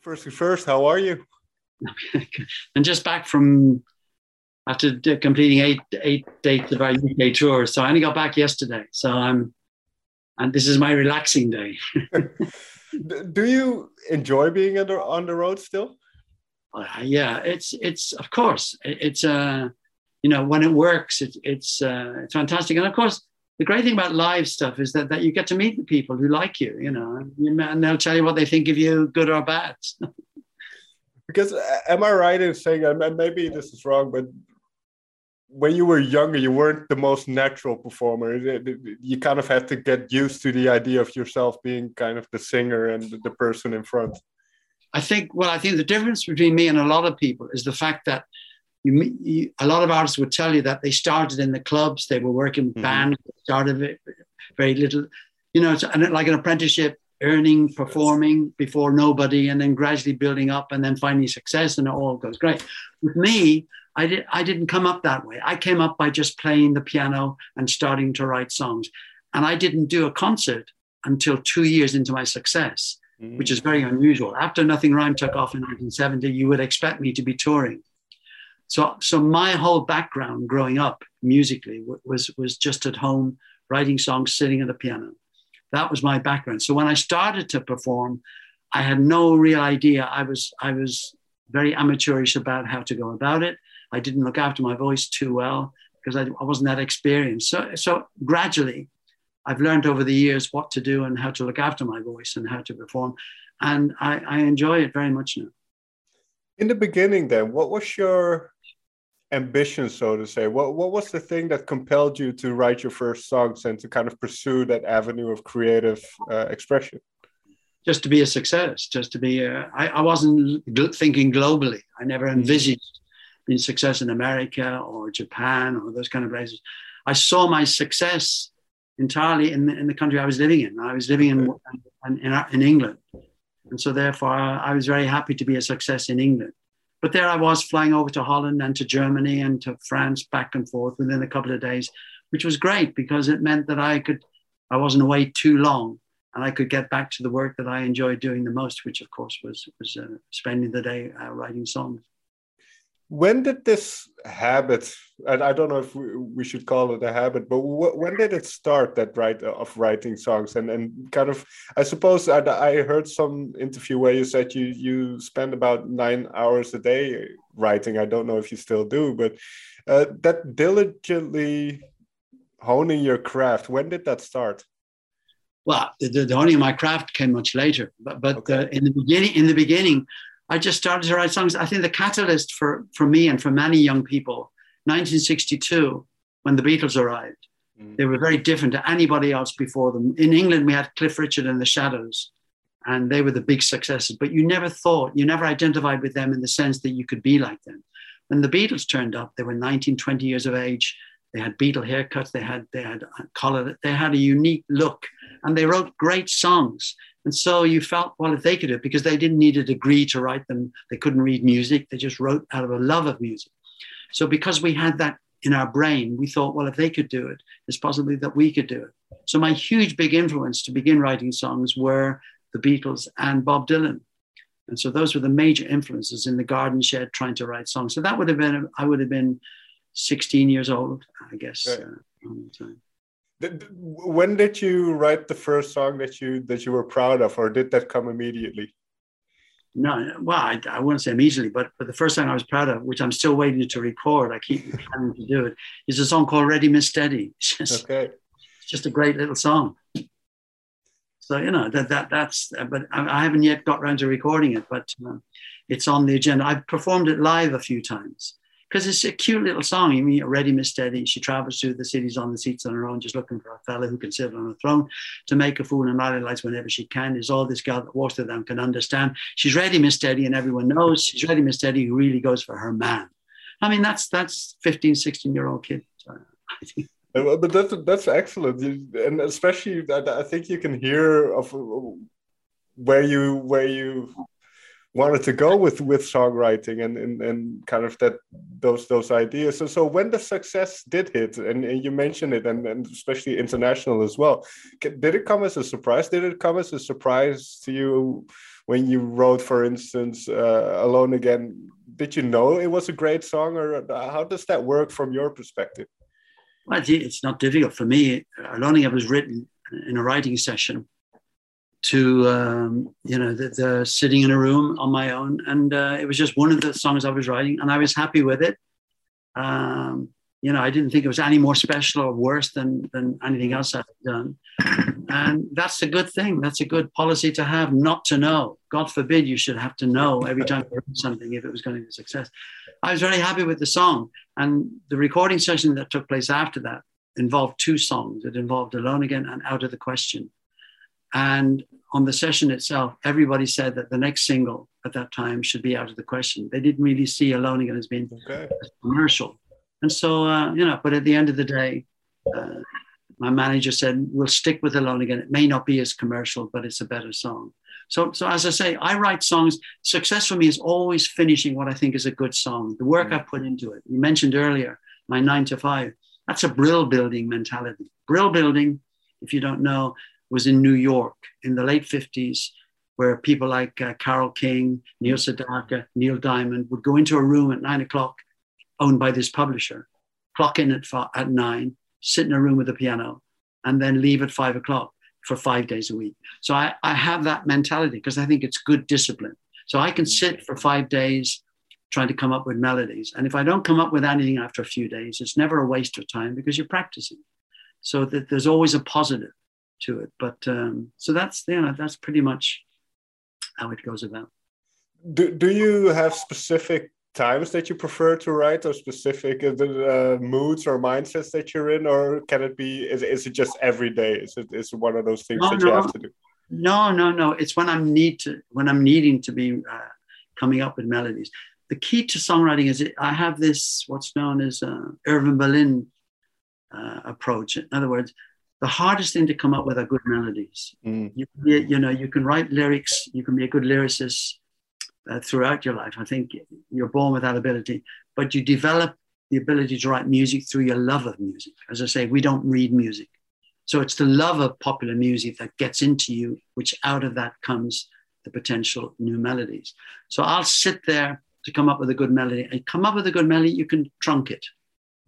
First first, how are you? and just back from after completing eight eight dates of our UK tour. So I only got back yesterday. So I'm, and this is my relaxing day. Do you enjoy being on the, on the road still? Uh, yeah, it's it's of course it's uh you know when it works it, it's uh, it's fantastic and of course the great thing about live stuff is that that you get to meet the people who like you you know and they'll tell you what they think of you good or bad. because uh, am I right in saying and maybe this is wrong but when you were younger, you weren't the most natural performer. You kind of had to get used to the idea of yourself being kind of the singer and the person in front. I think, well, I think the difference between me and a lot of people is the fact that you, you, a lot of artists would tell you that they started in the clubs, they were working with mm-hmm. bands, started very little, you know, it's like an apprenticeship, earning, performing before nobody, and then gradually building up and then finding success, and it all goes great. With me, I, did, I didn't come up that way. I came up by just playing the piano and starting to write songs. And I didn't do a concert until two years into my success, mm. which is very unusual. After Nothing Rhymed took off in 1970, you would expect me to be touring. So, so my whole background growing up musically was, was just at home, writing songs, sitting at a piano. That was my background. So when I started to perform, I had no real idea. I was, I was very amateurish about how to go about it. I didn't look after my voice too well because I, I wasn't that experienced. So, so gradually, I've learned over the years what to do and how to look after my voice and how to perform. And I, I enjoy it very much now. In the beginning, then, what was your ambition, so to say? What, what was the thing that compelled you to write your first songs and to kind of pursue that avenue of creative uh, expression? Just to be a success, just to be, a, I, I wasn't thinking globally. I never mm-hmm. envisaged been success in America or Japan or those kind of places. I saw my success entirely in the, in the country I was living in. I was living in, in, in, in England. And so therefore I was very happy to be a success in England. But there I was flying over to Holland and to Germany and to France back and forth within a couple of days, which was great because it meant that I could, I wasn't away too long and I could get back to the work that I enjoyed doing the most, which of course was, was uh, spending the day uh, writing songs when did this habit and i don't know if we, we should call it a habit but when did it start that right of writing songs? And and kind of i suppose I, I heard some interview where you said you you spend about nine hours a day writing. I don't know if you still do but uh, that diligently honing your craft when did that start? Well the, the honing of my craft came much later but but okay. uh, in the beginning in the beginning I just started to write songs. I think the catalyst for, for me and for many young people, 1962, when the Beatles arrived, mm. they were very different to anybody else before them. In England, we had Cliff Richard and the Shadows, and they were the big successes. But you never thought, you never identified with them in the sense that you could be like them. When the Beatles turned up, they were 19, 20 years of age. They had Beatle haircuts. They had they had color. They had a unique look, and they wrote great songs. And so you felt, well, if they could do it, because they didn't need a degree to write them, they couldn't read music, they just wrote out of a love of music. So because we had that in our brain, we thought, well, if they could do it, it's possibly that we could do it. So my huge big influence to begin writing songs were the Beatles and Bob Dylan. And so those were the major influences in the garden shed trying to write songs. So that would have been, I would have been 16 years old, I guess, right. uh, when did you write the first song that you that you were proud of or did that come immediately? No well i, I wouldn't say immediately but, but the first song i was proud of which i'm still waiting to record i keep planning to do it is a song called ready miss steady. It's just, okay. it's just a great little song. So you know that that that's but i, I haven't yet got around to recording it but uh, it's on the agenda. I've performed it live a few times because it's a cute little song. You mean already Miss Steady. She travels through the cities on the seats on her own, just looking for a fella who can sit on a throne to make a fool and lights whenever she can. Is all this girl that walks to them can understand. She's ready Miss Steady, and everyone knows she's ready Miss Steady who really goes for her man. I mean, that's that's 15, 16 year old kid. I think. But that's that's excellent, and especially I think you can hear of where you where you wanted to go with with songwriting and, and and kind of that those those ideas so so when the success did hit and, and you mentioned it and, and especially international as well did it come as a surprise did it come as a surprise to you when you wrote, for instance, uh, "Alone Again"? Did you know it was a great song, or how does that work from your perspective? Well, it's not difficult for me. "Alone Again" was written in a writing session to um, you know the, the, sitting in a room on my own. And uh, it was just one of the songs i was writing and i was happy with it. Um, you know i didn't think it was any more special or worse than than anything else i've done. And that's a good thing. That's a good policy to have not to know. God forbid you should have to know every time you something if it was going to be a success. I was very happy with the song and the recording session that took place after that involved two songs. It involved alone again and out of the question and on the session itself, everybody said that the next single at that time should be out of the question. They didn't really see Alone Again as being okay. commercial. And so, uh, you know, but at the end of the day, uh, my manager said, we'll stick with Alone Again. It may not be as commercial, but it's a better song. So, so as I say, I write songs. Success for me is always finishing what I think is a good song, the work mm. I put into it. You mentioned earlier my nine to five. That's a brill building mentality. Brill building, if you don't know, was in New York in the late 50s, where people like uh, Carole King, Neil Sedaka, Neil Diamond would go into a room at nine o'clock, owned by this publisher, clock in at, five, at nine, sit in a room with a piano, and then leave at five o'clock for five days a week. So I, I have that mentality because I think it's good discipline. So I can sit for five days trying to come up with melodies. And if I don't come up with anything after a few days, it's never a waste of time because you're practicing. So that there's always a positive to it. But um, so that's know that's pretty much how it goes about. Do Do you have specific times that you prefer to write, or specific uh, uh, moods or mindsets that you're in, or can it be? Is, is it just every day? Is it is it one of those things no, that you have to do? No, no, no. It's when I'm need to when I'm needing to be uh, coming up with melodies. The key to songwriting is it, I have this what's known as uh, Irving Berlin uh, approach. In other words, the hardest thing to come up with are good melodies. Mm. You, you know, you can write lyrics, you can be a good lyricist uh, throughout your life. I think you're born with that ability, but you develop the ability to write music through your love of music. As I say, we don't read music. So it's the love of popular music that gets into you, which out of that comes the potential new melodies. So I'll sit there to come up with a good melody. And come up with a good melody, you can trunk it.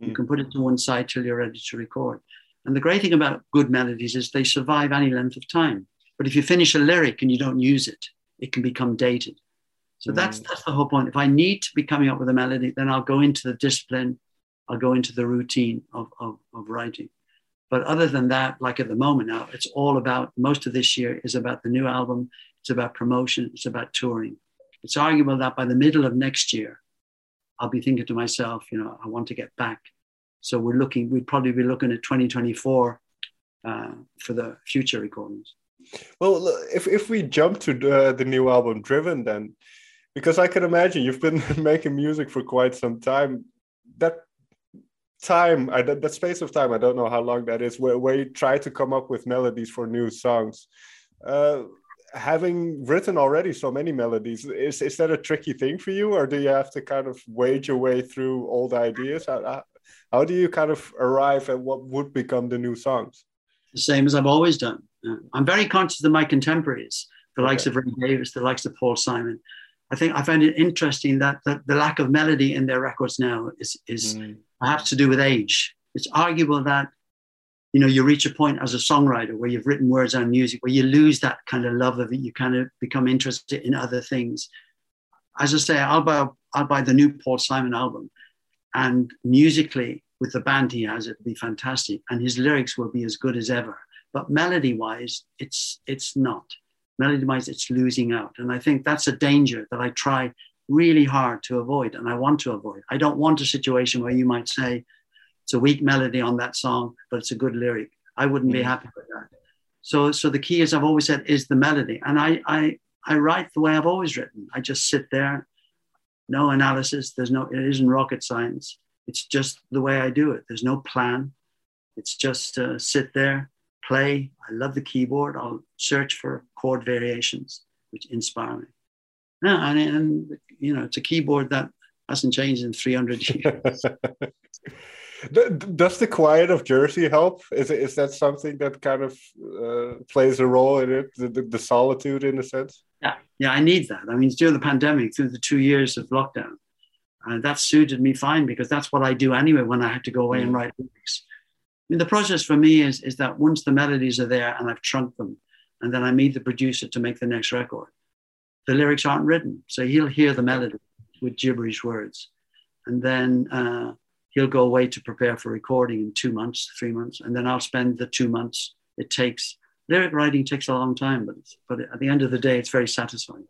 Mm. You can put it to one side till you're ready to record. And the great thing about good melodies is they survive any length of time. But if you finish a lyric and you don't use it, it can become dated. So mm. that's that's the whole point. If I need to be coming up with a melody, then I'll go into the discipline, I'll go into the routine of, of, of writing. But other than that, like at the moment now, it's all about most of this year is about the new album, it's about promotion, it's about touring. It's arguable that by the middle of next year, I'll be thinking to myself, you know, I want to get back so we're looking, we'd probably be looking at 2024 uh, for the future recordings. Well, if, if we jump to the, the new album Driven, then, because I can imagine you've been making music for quite some time, that time, I, that, that space of time, I don't know how long that is, where, where you try to come up with melodies for new songs. Uh, having written already so many melodies is is that a tricky thing for you or do you have to kind of wage your way through old ideas how, how do you kind of arrive at what would become the new songs? The same as I've always done. Uh, I'm very conscious of my contemporaries, the likes of Ray Davies, the likes of Paul Simon. I think I find it interesting that, that the lack of melody in their records now is, is mm. perhaps to do with age. It's arguable that you know you reach a point as a songwriter where you've written words on music where you lose that kind of love of it. You kind of become interested in other things. As I say, I'll buy I'll buy the new Paul Simon album and musically, with the band he has, it'll be fantastic. And his lyrics will be as good as ever. But melody wise, it's, it's not. Melody wise, it's losing out. And I think that's a danger that I try really hard to avoid and I want to avoid. I don't want a situation where you might say, it's a weak melody on that song, but it's a good lyric. I wouldn't be mm. happy with that. So, so the key, as I've always said, is the melody. And I, I, I write the way I've always written. I just sit there no analysis. There's no, it isn't rocket science. It's just the way I do it. There's no plan. It's just uh, sit there, play. I love the keyboard. I'll search for chord variations which inspire me. No, and, and you know, it's a keyboard that hasn't changed in 300 years. Does the quiet of Jersey help? Is it, is that something that kind of uh, plays a role in it? The, the, the solitude, in a sense. Yeah, yeah, I need that. I mean, during the pandemic, through the two years of lockdown, uh, that suited me fine because that's what I do anyway when I have to go away and mm. write lyrics. I mean, the process for me is, is that once the melodies are there and I've trunked them, and then I meet the producer to make the next record, the lyrics aren't written. So he'll hear the melody with gibberish words. And then uh, he'll go away to prepare for recording in two months, three months. And then I'll spend the two months it takes. Lyric writing takes a long time, but, but at the end of the day, it's very satisfying.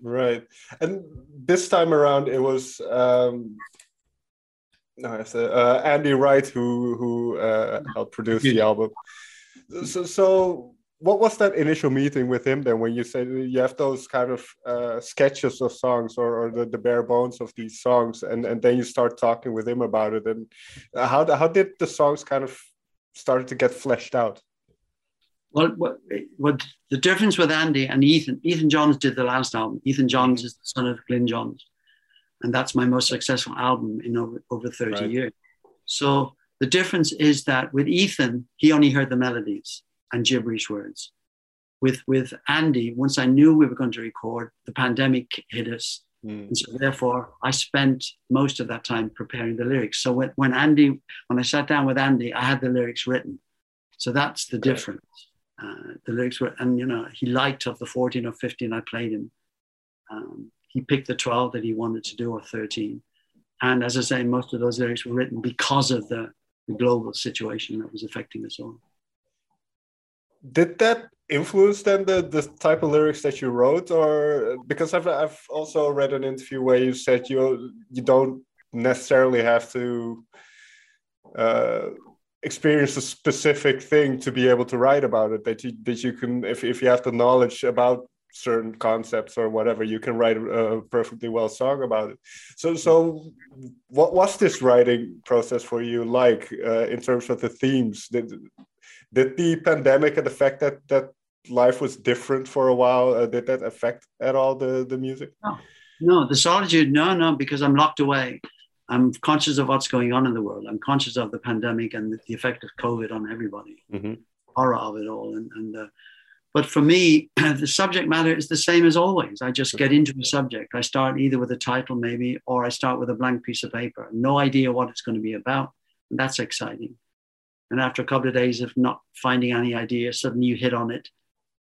Right. And this time around, it was um, no, it's, uh, Andy Wright who who uh, helped produce the album. So, so what was that initial meeting with him then when you said you have those kind of uh, sketches of songs or, or the, the, bare bones of these songs and, and then you start talking with him about it and how, how did the songs kind of start to get fleshed out well what, what the difference with andy and ethan ethan johns did the last album ethan johns mm-hmm. is the son of glyn johns and that's my most successful album in over, over 30 right. years so the difference is that with ethan he only heard the melodies and gibberish words. With with Andy, once I knew we were going to record, the pandemic hit us. Mm. And so therefore I spent most of that time preparing the lyrics. So when, when Andy, when I sat down with Andy, I had the lyrics written. So that's the difference. Uh, the lyrics were, and you know, he liked of the 14 or 15 I played him. Um, he picked the 12 that he wanted to do or 13. And as I say, most of those lyrics were written because of the, the global situation that was affecting us all did that influence then the, the type of lyrics that you wrote or because I've, I've also read an interview where you said you you don't necessarily have to uh, experience a specific thing to be able to write about it that you that you can if, if you have the knowledge about certain concepts or whatever you can write a perfectly well song about it. So so what was this writing process for you like uh, in terms of the themes? Did did the pandemic and the fact that that life was different for a while uh, did that affect at all the the music? No. No the solitude no no because i'm locked away i'm conscious of what's going on in the world i'm conscious of the pandemic and the effect of covid on everybody mm-hmm. horror of it all and, and uh, but for me the subject matter is the same as always i just get into a subject i start either with a title maybe or i start with a blank piece of paper no idea what it's going to be about and that's exciting and after a couple of days of not finding any idea, suddenly you hit on it.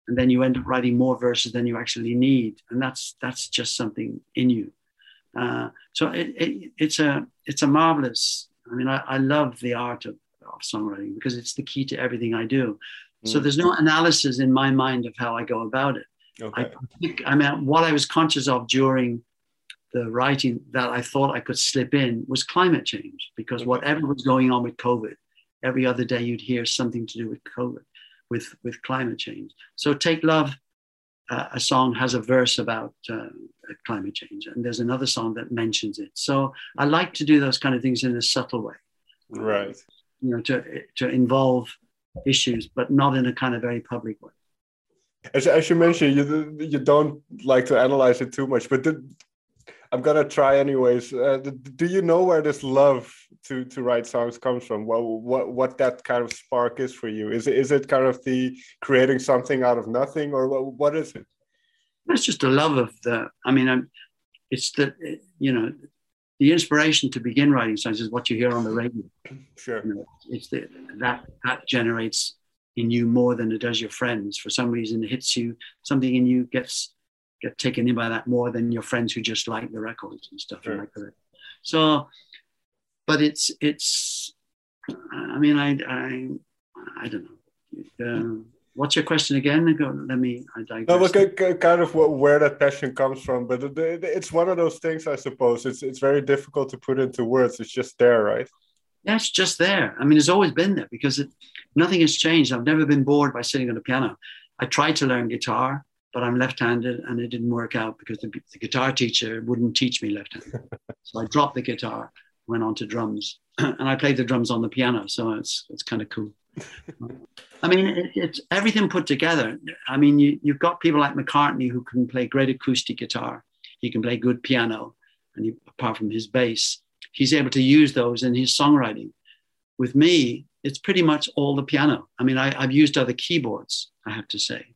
And then you end up writing more verses than you actually need. And that's that's just something in you. Uh, so it, it, it's a it's a marvelous. I mean, I, I love the art of, of songwriting because it's the key to everything I do. Mm. So there's no analysis in my mind of how I go about it. Okay. I, think, I mean, what I was conscious of during the writing that I thought I could slip in was climate change because okay. whatever was going on with COVID, every other day you'd hear something to do with COVID, with, with climate change. So Take Love, uh, a song has a verse about uh, climate change, and there's another song that mentions it. So I like to do those kind of things in a subtle way. Right. You know, to, to involve issues, but not in a kind of very public way. As, as you mentioned, you you don't like to analyze it too much, but I'm gonna try anyways. Uh, do you know where this love to to write songs comes from? What what what that kind of spark is for you? Is it is it kind of the creating something out of nothing, or what, what is it? It's just a love of the. I mean, I'm, it's the you know the inspiration to begin writing songs is what you hear on the radio. Sure, you know, it's the that that generates in you more than it does your friends. For some reason, it hits you. Something in you gets get taken in by that more than your friends who just like the records and stuff sure. like that. So, but it's it's. I mean, I I I don't know. Uh, what's your question again? Let me. I digress. No, look, kind of where that passion comes from, but it's one of those things, I suppose. It's it's very difficult to put into words. It's just there, right? Yeah, it's just there. I mean, it's always been there because it, nothing has changed. I've never been bored by sitting on a piano. I tried to learn guitar but I'm left-handed and it didn't work out because the, the guitar teacher wouldn't teach me left-handed. so I dropped the guitar, went on to drums, and I played the drums on the piano. So it's it's kind of cool. I mean, it, it's everything put together. I mean, you, you've got people like McCartney who can play great acoustic guitar. He can play good piano, and he, apart from his bass, he's able to use those in his songwriting. With me, it's pretty much all the piano. I mean, I, have used other keyboards, I have to say,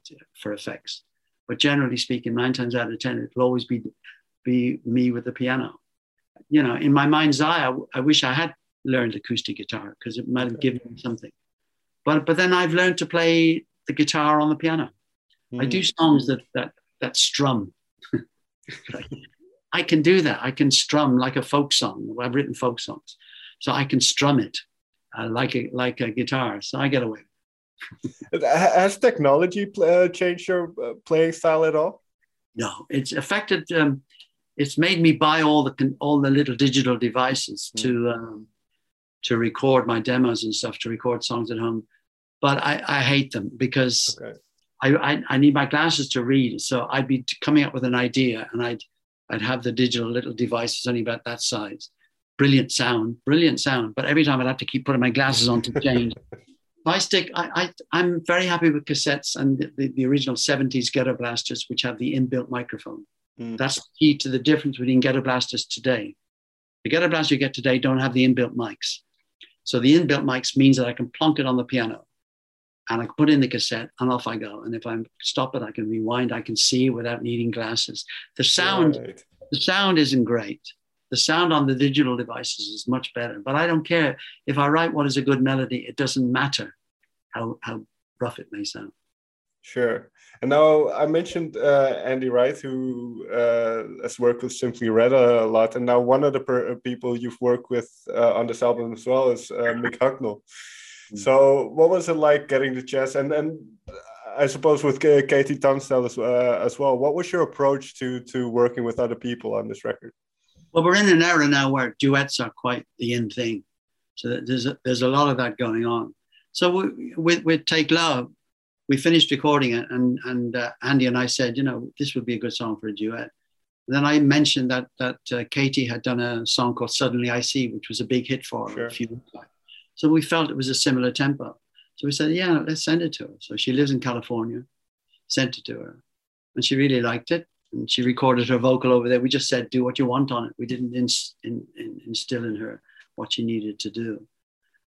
for effects but generally speaking, nine times out of ten, it'll always be be me with the piano. You know, in my mind's eye, I, I wish I had learned acoustic guitar because it might have given me something. But but then I've learned to play the guitar on the piano. Mm. I do hmm. songs that that that strum. I can do that. I can strum like a folk song. I've written folk songs, so I can strum it uh, like a like a guitar. So I get away. Has technology uh, changed your uh, playing style at all? No, it's affected. Um, it's made me buy all the all the little digital devices mm. to um, to record my demos and stuff, to record songs at home. But I, I hate them because okay. I, I, I need my glasses to read. So I'd be coming up with an idea and I'd I'd have the digital little devices only about that size. Brilliant sound, brilliant sound. But every time I'd have to keep putting my glasses on to change. I stick, I, I, am very happy with cassettes and the, the, the, original 70s ghetto blasters, which have the inbuilt microphone. Mm. That's key to the difference between ghetto blasters today. The ghetto blasters you get today don't have the inbuilt mics. So the inbuilt mics means that I can plonk it on the piano and I put in the cassette and off I go. And if I stop it, I can rewind, I can see without needing glasses. The sound, right. the sound isn't great. The sound on the digital devices is much better. But I don't care. If I write what is a good melody, it doesn't matter how, how rough it may sound. Sure. And now I mentioned uh, Andy Wright, who uh, has worked with Simply Red a lot. And now one of the per- people you've worked with uh, on this album as well is uh, Mick Hucknall. Mm. So, what was it like getting the chance? And and I suppose with KT Tunstall as, uh, as well. What was your approach to to working with other people on this record? Well, we're in an era now where duets are quite the in thing. So there's a, there's a lot of that going on. So we, with with Take Love, we finished recording it, and and uh, Andy and I said, you know, this would be a good song for a duet. And then I mentioned that that uh, KT had done a song called "Suddenly I See," which was a big hit for her sure. a few weeks back. So we felt it was a similar tempo. So we said, yeah, let's send it to her. So she lives in California. Sent it to her, and she really liked it. And she recorded her vocal over there. We just said, do what you want on it. We didn't inst- in, in, instill in her what she needed to do.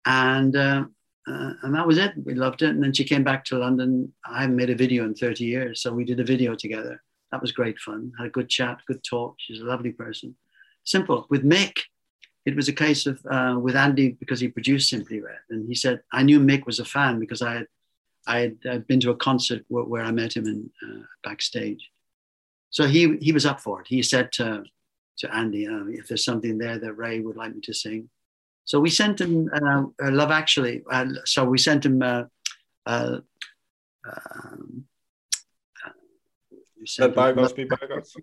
And uh, uh, and that was it. We loved it. And then she came back to London. I haven't made a video in 30 years. So we did a video together. That was great fun. Had a good chat, good talk. She's a lovely person. Simple. With Mick, it was a case of uh, with Andy because he produced Simply Red. And he said, I knew Mick was a fan because I had, I had uh, been to a concert where, where I met him in uh, backstage. So he, he was up for it. He said to, to Andy, if there's something there that Ray would like me to sing, so we sent him uh, uh, Love Actually. Uh, so we sent him. Uh, uh, um, Let bygones be bygones.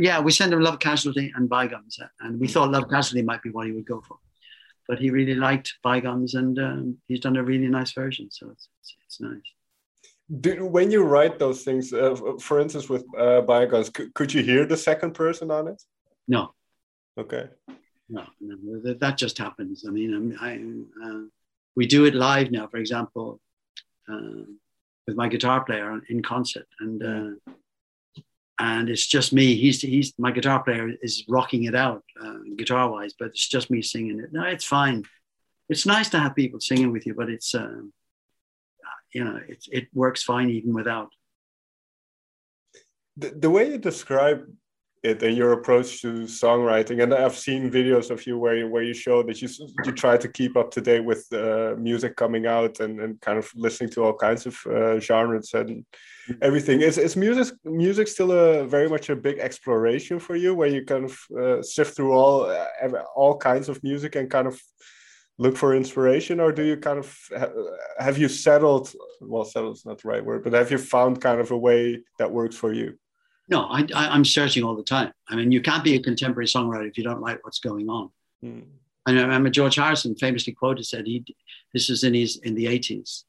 yeah, we sent him Love Casualty and Bygones, and we thought Love Casualty might be what he would go for, but he really liked Bygones, and um, he's done a really nice version. So it's it's, it's nice. Do, when you write those things, uh, for instance, with uh, Bygones, could you hear the second person on it? No. Okay no, no, that, that just happens. I mean, I, uh, we do it live now, for example, uh, with my guitar player in concert, and uh, and it's just me. He's he's my guitar player is rocking it out uh, guitar wise, but it's just me singing it. No, it's fine. It's nice to have people singing with you, but it's uh, you know it it works fine even without. The, the way you describe it and your approach to songwriting. And I've seen videos of you where you, where you show that you you try to keep up to date with uh, music coming out and, and kind of listening to all kinds of uh, genres and everything. Is is music music still a very much a big exploration for you, where you kind of uh, sift through all uh, all kinds of music and kind of look for inspiration or do you kind of have you settled well settled is not the right word but have you found kind of a way that works for you no, I, I, am searching all the time. I mean, you can't be a contemporary songwriter if you don't like what's going on. Mm. I remember George Harrison famously quoted said he this was in his in the 80s.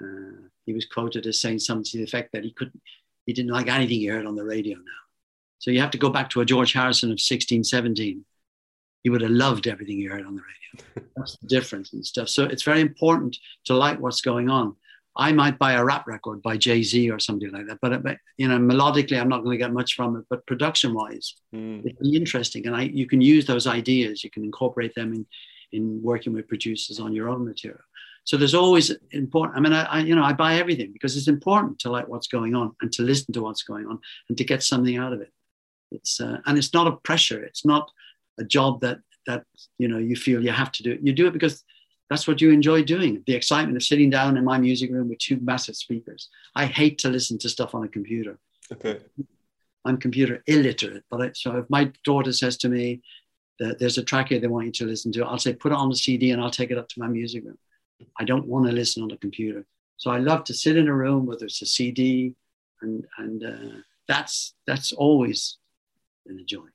Uh, he was quoted as saying something to the effect that he couldn't he didn't like anything he heard on the radio now. So you have to go back to a George Harrison of 16, 17. He would have loved everything he heard on the radio. That's the difference and stuff. So it's very important to like what's going on. I might buy a rap record by Jay Z or something like that, but, but you know, melodically, I'm not going to get much from it. But production wise, mm. it'd be interesting, and I you can use those ideas, you can incorporate them in in working with producers on your own material. So there's always important. I mean, I, I, you know I buy everything because it's important to like what's going on and to listen to what's going on and to get something out of it. It's uh, and it's not a pressure. It's not a job that that you know you feel you have to do it. You do it because that's what you enjoy doing. The excitement of sitting down in my music room with two massive speakers. I hate to listen to stuff on a computer. Okay. I'm computer illiterate, but I, so if my daughter says to me that there's a track here they want you to listen to, I'll say put it on the CD and I'll take it up to my music room. I don't want to listen on a computer, so I love to sit in a room whether it's a CD, and and uh, that's that's always been a joy.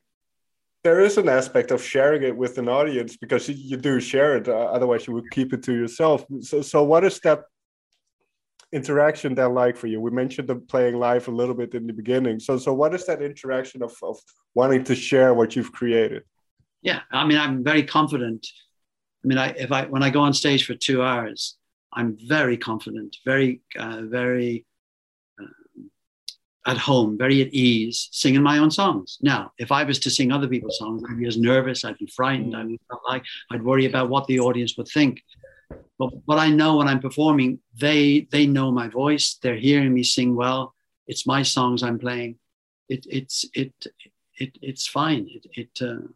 There is an aspect of sharing it with an audience because you do share it, uh, otherwise you would keep it to yourself. So, so what is that interaction that like for you? We mentioned the playing live a little bit in the beginning. So, so what is that interaction of, of wanting to share what you've created? Yeah, I mean, I'm very confident. I mean, I, if I when I go on stage for two hours, I'm very confident, very, uh, very at home, very at ease, singing my own songs. Now, if I was to sing other people's songs, I'd be as nervous, I'd be frightened, I'd, like, I'd worry about what the audience would think. But what I know when I'm performing, they they know my voice. They're hearing me sing well. It's my songs I'm playing. It it's it it it's fine. It it uh,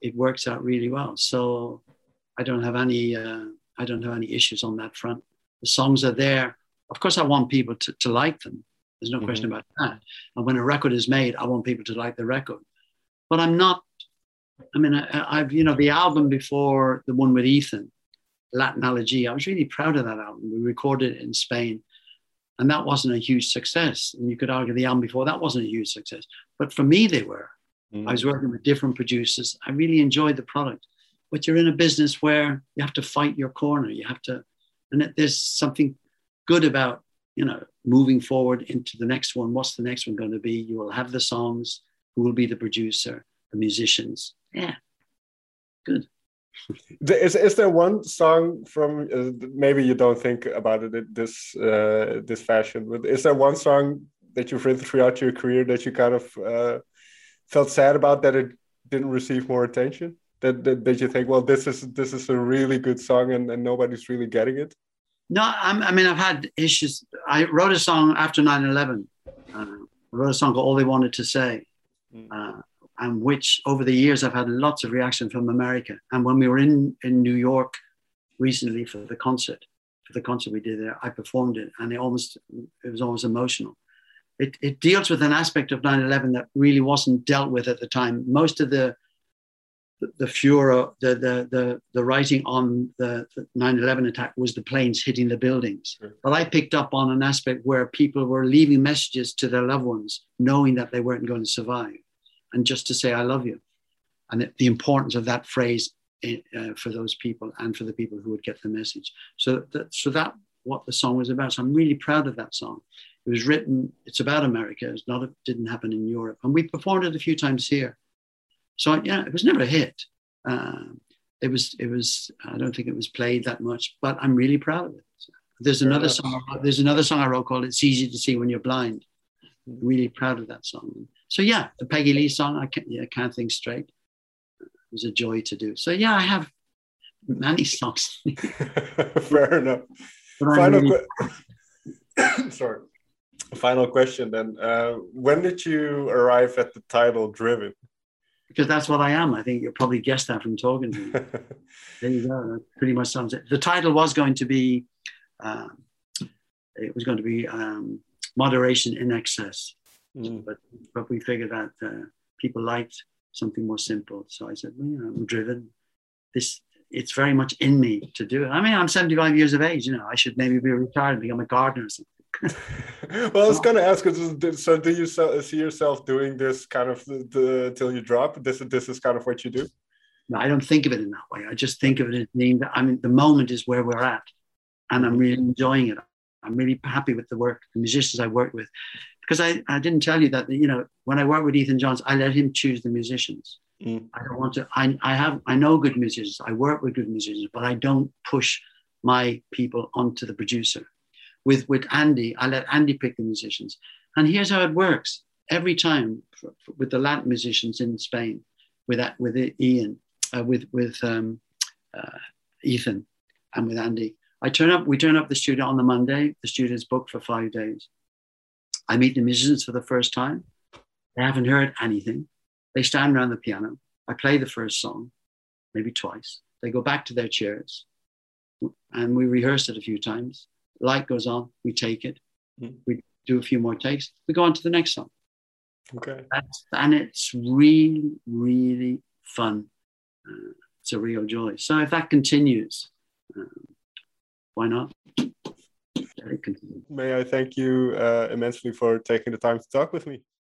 it works out really well. So I don't have any uh, I don't have any issues on that front. The songs are there. Of course, I want people to, to like them. There's no mm-hmm. question about that. And when a record is made, I want people to like the record. But I'm not. I mean, I, I've you know the album before the one with Ethan Latin Elegy. I was really proud of that album. We recorded it in Spain, and that wasn't a huge success. And you could argue the album before that wasn't a huge success, but for me, they were. Mm. I was working with different producers. I really enjoyed the product. But you're in a business where you have to fight your corner. You have to, and there's something good about you know moving forward into the next one. What's the next one going to be? You will have the songs. Who will be the producer? The musicians. Yeah, good is is there one song from uh, maybe you don't think about it this uh, this fashion, but is there one song that you've written throughout your career that you kind of uh, felt sad about that it didn't receive more attention? That, that, that you think, well, this is this is a really good song and, and nobody's really getting it. No, I'm, i mean I've had issues. I wrote a song after 9/11. Uh, I wrote a song called "All They Wanted to Say." Mm and which over the years I've had lots of reaction from America. And when we were in, in New York recently for the concert, for the concert we did there, I performed it and it almost, it was almost emotional. It, it deals with an aspect of 9-11 that really wasn't dealt with at the time. Most of the, the, the furor, the, the, the, the writing on the, the 9-11 attack was the planes hitting the buildings. Sure. But I picked up on an aspect where people were leaving messages to their loved ones, knowing that they weren't going to survive and just to say, I love you. And the importance of that phrase uh, for those people and for the people who would get the message. So that, so that what the song was about. So I'm really proud of that song. It was written, it's about America. It's not, it didn't happen in Europe. And we performed it a few times here. So yeah, it was never a hit. Um, it was, it was, I don't think it was played that much, but I'm really proud of it. There's another song, there's another song I wrote called It's Easy to See When You're Blind. I'm really proud of that song. So yeah, the Peggy Lee song, I can't, yeah, can't think straight. It was a joy to do. So yeah, I have many songs. Fair enough. Final really... sorry. Final question then. Uh, when did you arrive at the title Driven? Because that's what I am. I think you probably guessed that from talking to me. there you go. That pretty much sums it. The title was going to be, um, it was going to be um, Moderation in Excess. Mm. But but we figured that uh, people liked something more simple. So I said, well, you know, I'm driven. This it's very much in me to do it. I mean, I'm 75 years of age. You know, I should maybe be retired and become a gardener or something. Well, I was going to ask. So, do you see yourself doing this kind of the, the, till you drop? This this is kind of what you do. No, I don't think of it in that way. I just think of it as being that I mean, the moment is where we're at, and I'm really enjoying it. I'm really happy with the work, the musicians I work with because I, I didn't tell you that you know when I work with Ethan Johns, I let him choose the musicians. Mm. I don't want to. I, I have I know good musicians. I work with good musicians, but I don't push my people onto the producer. With with Andy, I let Andy pick the musicians, and here's how it works. Every time for, for, with the Latin musicians in Spain, with with Ian, uh, with with um, uh, Ethan, and with Andy, I turn up, we turn up the studio on the Monday. The studio is booked for five days. I meet the musicians for the first time. They haven't heard anything. They stand around the piano. I play the first song, maybe twice. They go back to their chairs and we rehearse it a few times. Light goes on, we take it, mm. we do a few more takes, we go on to the next song. Okay. That's, and it's really, really fun. Uh, it's a real joy. So if that continues, um, why not? May I thank you uh, immensely for taking the time to talk with me.